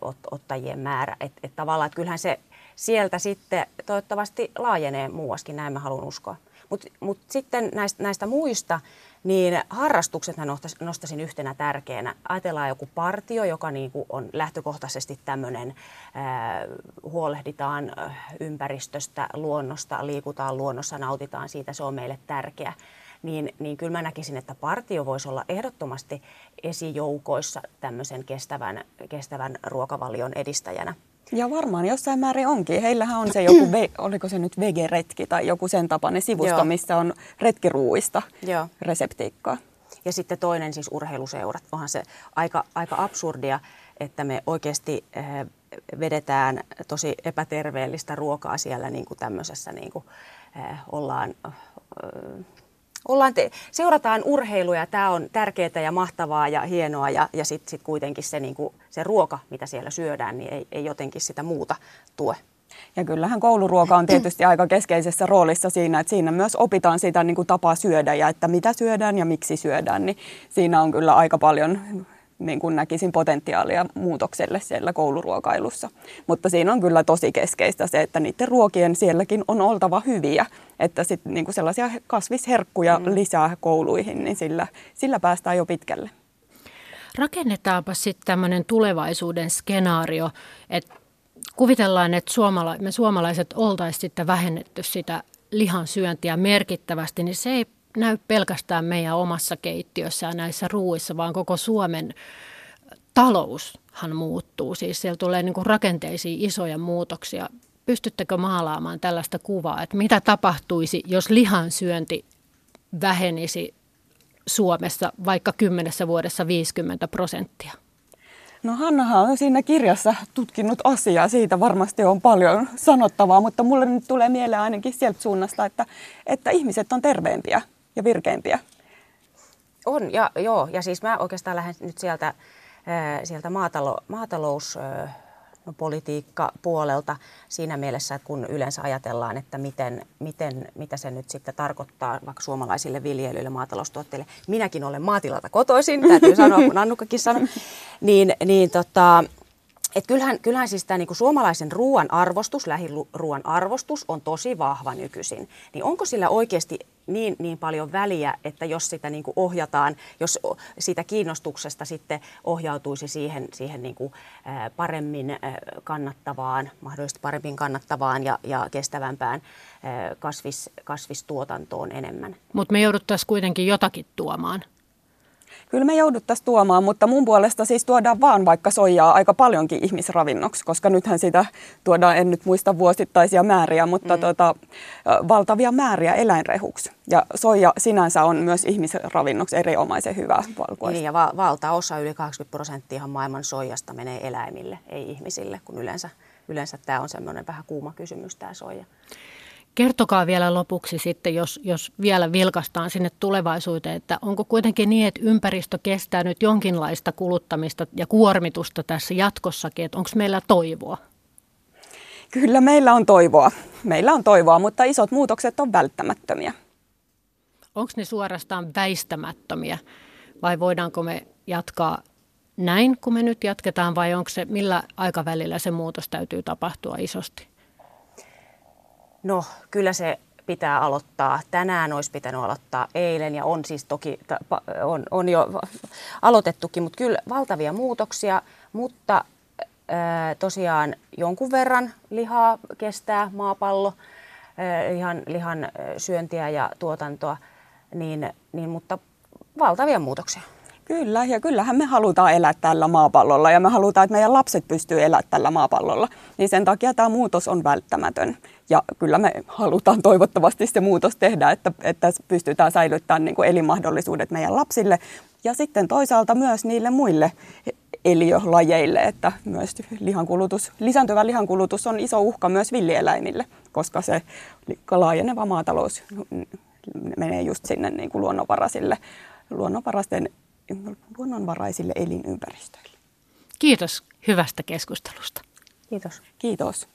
ot, ottajien määrä. Että et tavallaan, että kyllähän se sieltä sitten toivottavasti laajenee muuaskin, näin mä haluan uskoa. Mutta mut sitten näistä, näistä muista, niin harrastukset nostaisin yhtenä tärkeänä. Ajatellaan joku partio, joka niin kuin on lähtökohtaisesti tämmöinen, äh, huolehditaan ympäristöstä, luonnosta, liikutaan luonnossa, nautitaan siitä, se on meille tärkeä. Niin, niin kyllä mä näkisin, että partio voisi olla ehdottomasti esijoukoissa tämmöisen kestävän, kestävän ruokavalion edistäjänä. Ja varmaan jossain määrin onkin. Heillähän on se joku, ve, oliko se nyt vegeretki tai joku sen tapainen sivusto, Joo. missä on retkiruuista Joo. reseptiikkaa. Ja sitten toinen siis urheiluseurat. Onhan se aika, aika absurdia, että me oikeasti äh, vedetään tosi epäterveellistä ruokaa siellä niin kuin tämmöisessä, niin kuin, äh, ollaan... Ollaan te, seurataan urheilua ja tämä on tärkeää ja mahtavaa ja hienoa ja, ja sitten sit kuitenkin se, niinku, se ruoka, mitä siellä syödään, niin ei, ei jotenkin sitä muuta tue. Ja kyllähän kouluruoka on tietysti aika keskeisessä roolissa siinä, että siinä myös opitaan sitä niin kuin tapaa syödä ja että mitä syödään ja miksi syödään, niin siinä on kyllä aika paljon niin kuin näkisin potentiaalia muutokselle siellä kouluruokailussa. Mutta siinä on kyllä tosi keskeistä se, että niiden ruokien sielläkin on oltava hyviä. Että sitten niin kuin sellaisia kasvisherkkuja mm. lisää kouluihin, niin sillä, sillä päästään jo pitkälle. Rakennetaanpa sitten tämmöinen tulevaisuuden skenaario, että kuvitellaan, että suomala- me suomalaiset oltaisiin sitten vähennetty sitä lihan syöntiä merkittävästi, niin se ei näy pelkästään meidän omassa keittiössä ja näissä ruuissa, vaan koko Suomen taloushan muuttuu. Siis siellä tulee niin kuin rakenteisiin isoja muutoksia. Pystyttekö maalaamaan tällaista kuvaa, että mitä tapahtuisi, jos lihan syönti vähenisi Suomessa vaikka kymmenessä vuodessa 50 prosenttia? No Hannahan on siinä kirjassa tutkinut asiaa, siitä varmasti on paljon sanottavaa, mutta mulle nyt tulee mieleen ainakin sieltä suunnasta, että, että ihmiset on terveempiä ja virkeimpiä. On, ja, joo, ja siis mä oikeastaan lähden nyt sieltä, sieltä maatalo, maatalous no, politiikka puolelta siinä mielessä, että kun yleensä ajatellaan, että miten, miten, mitä se nyt sitten tarkoittaa vaikka suomalaisille viljelijöille, maataloustuotteille. Minäkin olen maatilalta kotoisin, täytyy sanoa, kun Annukkakin sanoi. Niin, niin tota, et kyllähän, kyllähän siis tämä niinku suomalaisen ruoan arvostus, lähiruoan arvostus on tosi vahva nykyisin. Niin onko sillä oikeasti niin, niin paljon väliä, että jos sitä niinku ohjataan, jos siitä kiinnostuksesta sitten ohjautuisi siihen, siihen niinku, paremmin kannattavaan, mahdollisesti paremmin kannattavaan ja, ja kestävämpään kasvis, kasvistuotantoon enemmän? Mutta me jouduttaisiin kuitenkin jotakin tuomaan. Kyllä me jouduttaisiin tuomaan, mutta mun puolesta siis tuodaan vaan vaikka soijaa aika paljonkin ihmisravinnoksi, koska nythän sitä tuodaan, en nyt muista vuosittaisia määriä, mutta mm. tota, valtavia määriä eläinrehuksi. Ja soija sinänsä on myös ihmisravinnoksi erinomaisen hyvä valkuaista. Niin, ja va- valtaosa, yli 80 prosenttia maailman soijasta menee eläimille, ei ihmisille, kun yleensä, yleensä tämä on semmoinen vähän kuuma kysymys tämä soija. Kertokaa vielä lopuksi sitten, jos, jos vielä vilkastaan sinne tulevaisuuteen, että onko kuitenkin niin, että ympäristö kestää nyt jonkinlaista kuluttamista ja kuormitusta tässä jatkossakin, että onko meillä toivoa? Kyllä meillä on toivoa. Meillä on toivoa, mutta isot muutokset on välttämättömiä. Onko ne suorastaan väistämättömiä vai voidaanko me jatkaa näin, kun me nyt jatketaan vai onko se, millä aikavälillä se muutos täytyy tapahtua isosti? No kyllä se pitää aloittaa. Tänään olisi pitänyt aloittaa eilen ja on siis toki on, on jo aloitettukin, mutta kyllä valtavia muutoksia, mutta tosiaan jonkun verran lihaa kestää maapallo, ää, lihan, lihan syöntiä ja tuotantoa, niin, niin, mutta valtavia muutoksia. Kyllä, ja kyllähän me halutaan elää tällä maapallolla ja me halutaan, että meidän lapset pystyy elämään tällä maapallolla. Niin sen takia tämä muutos on välttämätön. Ja kyllä me halutaan toivottavasti se muutos tehdä, että, että pystytään säilyttämään niin kuin elinmahdollisuudet meidän lapsille ja sitten toisaalta myös niille muille eliölajeille, että myös lihankulutus, lisääntyvä lihankulutus on iso uhka myös villieläimille, koska se laajeneva maatalous menee just sinne niin kuin luonnonvaraisille, luonnonvaraisten, luonnonvaraisille elinympäristöille. Kiitos hyvästä keskustelusta. Kiitos. Kiitos.